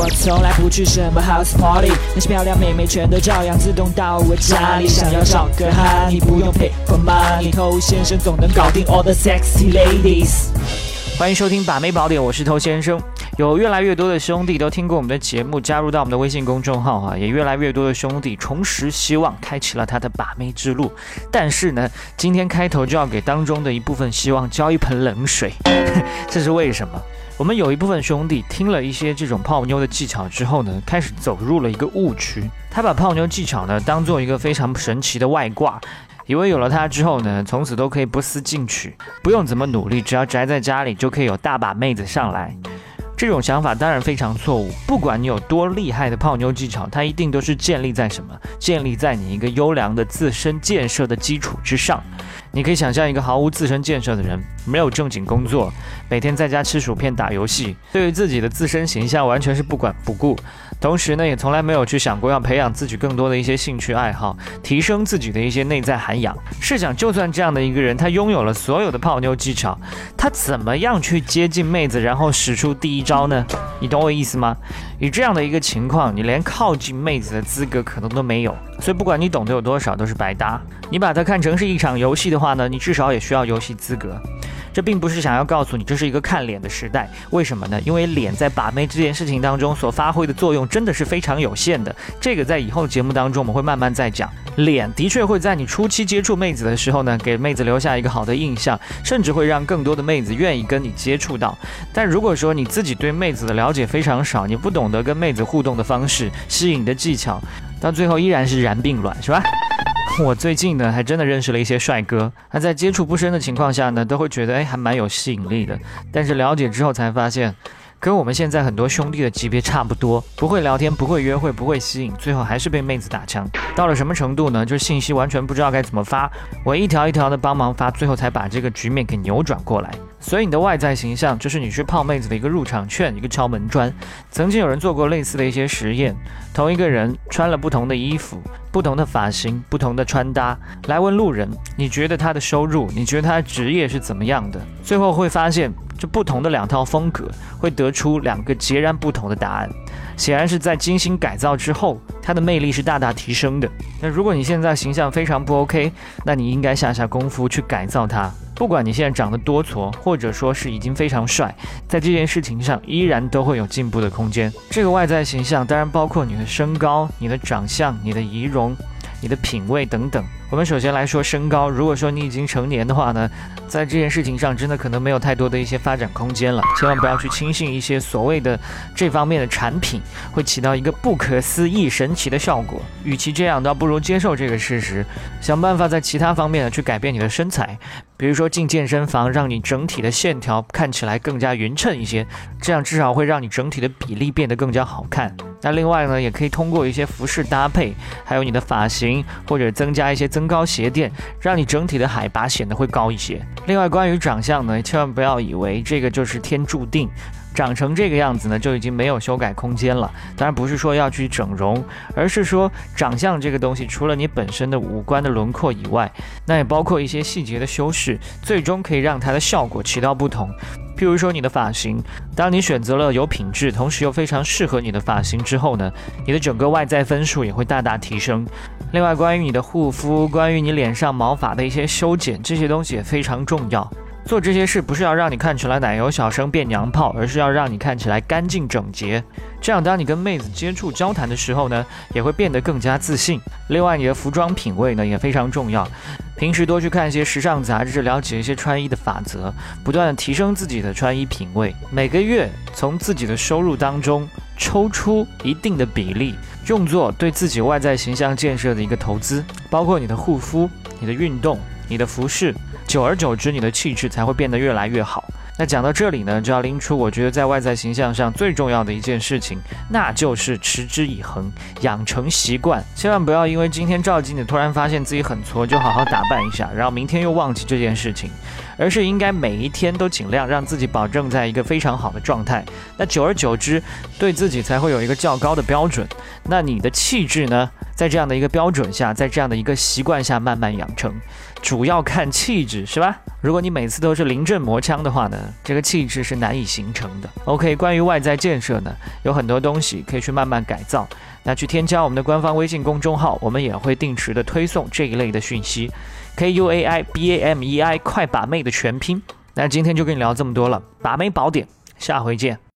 我从来不去什么 house party，那些漂亮妹妹全都照样自动到我家里。想要找个哈，你不用 pay for money，偷先生总能搞定 all the sexy ladies。欢迎收听把妹宝典，我是偷先生。有越来越多的兄弟都听过我们的节目，加入到我们的微信公众号啊，也越来越多的兄弟重拾希望，开启了他的把妹之路。但是呢，今天开头就要给当中的一部分希望浇一盆冷水，这是为什么？我们有一部分兄弟听了一些这种泡妞的技巧之后呢，开始走入了一个误区。他把泡妞技巧呢当做一个非常神奇的外挂，以为有了它之后呢，从此都可以不思进取，不用怎么努力，只要宅在家里就可以有大把妹子上来。这种想法当然非常错误。不管你有多厉害的泡妞技巧，它一定都是建立在什么？建立在你一个优良的自身建设的基础之上。你可以想象一个毫无自身建设的人，没有正经工作，每天在家吃薯片打游戏，对于自己的自身形象完全是不管不顾。同时呢，也从来没有去想过要培养自己更多的一些兴趣爱好，提升自己的一些内在涵养。试想，就算这样的一个人，他拥有了所有的泡妞技巧，他怎么样去接近妹子，然后使出第一招呢？你懂我意思吗？以这样的一个情况，你连靠近妹子的资格可能都没有。所以，不管你懂得有多少，都是白搭。你把它看成是一场游戏的话呢，你至少也需要游戏资格。这并不是想要告诉你这是一个看脸的时代，为什么呢？因为脸在把妹这件事情当中所发挥的作用真的是非常有限的。这个在以后的节目当中我们会慢慢再讲。脸的确会在你初期接触妹子的时候呢，给妹子留下一个好的印象，甚至会让更多的妹子愿意跟你接触到。但如果说你自己对妹子的了解非常少，你不懂得跟妹子互动的方式、吸引的技巧，到最后依然是燃并卵，是吧？我最近呢，还真的认识了一些帅哥，那在接触不深的情况下呢，都会觉得哎，还蛮有吸引力的。但是了解之后才发现。跟我们现在很多兄弟的级别差不多，不会聊天，不会约会，不会吸引，最后还是被妹子打枪。到了什么程度呢？就是信息完全不知道该怎么发，我一条一条的帮忙发，最后才把这个局面给扭转过来。所以你的外在形象就是你去泡妹子的一个入场券，一个敲门砖。曾经有人做过类似的一些实验，同一个人穿了不同的衣服、不同的发型、不同的穿搭，来问路人，你觉得他的收入，你觉得他的职业是怎么样的？最后会发现。这不同的两套风格会得出两个截然不同的答案，显然是在精心改造之后，它的魅力是大大提升的。那如果你现在形象非常不 OK，那你应该下下功夫去改造它。不管你现在长得多矬，或者说是已经非常帅，在这件事情上依然都会有进步的空间。这个外在形象当然包括你的身高、你的长相、你的仪容。你的品味等等。我们首先来说身高。如果说你已经成年的话呢，在这件事情上真的可能没有太多的一些发展空间了。千万不要去轻信一些所谓的这方面的产品会起到一个不可思议神奇的效果。与其这样，倒不如接受这个事实，想办法在其他方面呢去改变你的身材。比如说进健身房，让你整体的线条看起来更加匀称一些，这样至少会让你整体的比例变得更加好看。那另外呢，也可以通过一些服饰搭配，还有你的发型，或者增加一些增高鞋垫，让你整体的海拔显得会高一些。另外，关于长相呢，千万不要以为这个就是天注定，长成这个样子呢就已经没有修改空间了。当然不是说要去整容，而是说长相这个东西，除了你本身的五官的轮廓以外，那也包括一些细节的修饰，最终可以让它的效果起到不同。譬如说你的发型，当你选择了有品质，同时又非常适合你的发型之后呢，你的整个外在分数也会大大提升。另外，关于你的护肤，关于你脸上毛发的一些修剪，这些东西也非常重要。做这些事不是要让你看起来奶油小生变娘炮，而是要让你看起来干净整洁。这样，当你跟妹子接触交谈的时候呢，也会变得更加自信。另外，你的服装品味呢也非常重要。平时多去看一些时尚杂志，了解一些穿衣的法则，不断的提升自己的穿衣品味。每个月从自己的收入当中抽出一定的比例，用作对自己外在形象建设的一个投资，包括你的护肤、你的运动、你的服饰。久而久之，你的气质才会变得越来越好。那讲到这里呢，就要拎出我觉得在外在形象上最重要的一件事情，那就是持之以恒，养成习惯。千万不要因为今天照镜子突然发现自己很挫，就好好打扮一下，然后明天又忘记这件事情，而是应该每一天都尽量让自己保证在一个非常好的状态。那久而久之，对自己才会有一个较高的标准。那你的气质呢？在这样的一个标准下，在这样的一个习惯下慢慢养成，主要看气质，是吧？如果你每次都是临阵磨枪的话呢，这个气质是难以形成的。OK，关于外在建设呢，有很多东西可以去慢慢改造。那去添加我们的官方微信公众号，我们也会定时的推送这一类的讯息。K U A I B A M E I，快把妹的全拼。那今天就跟你聊这么多了，把妹宝典，下回见。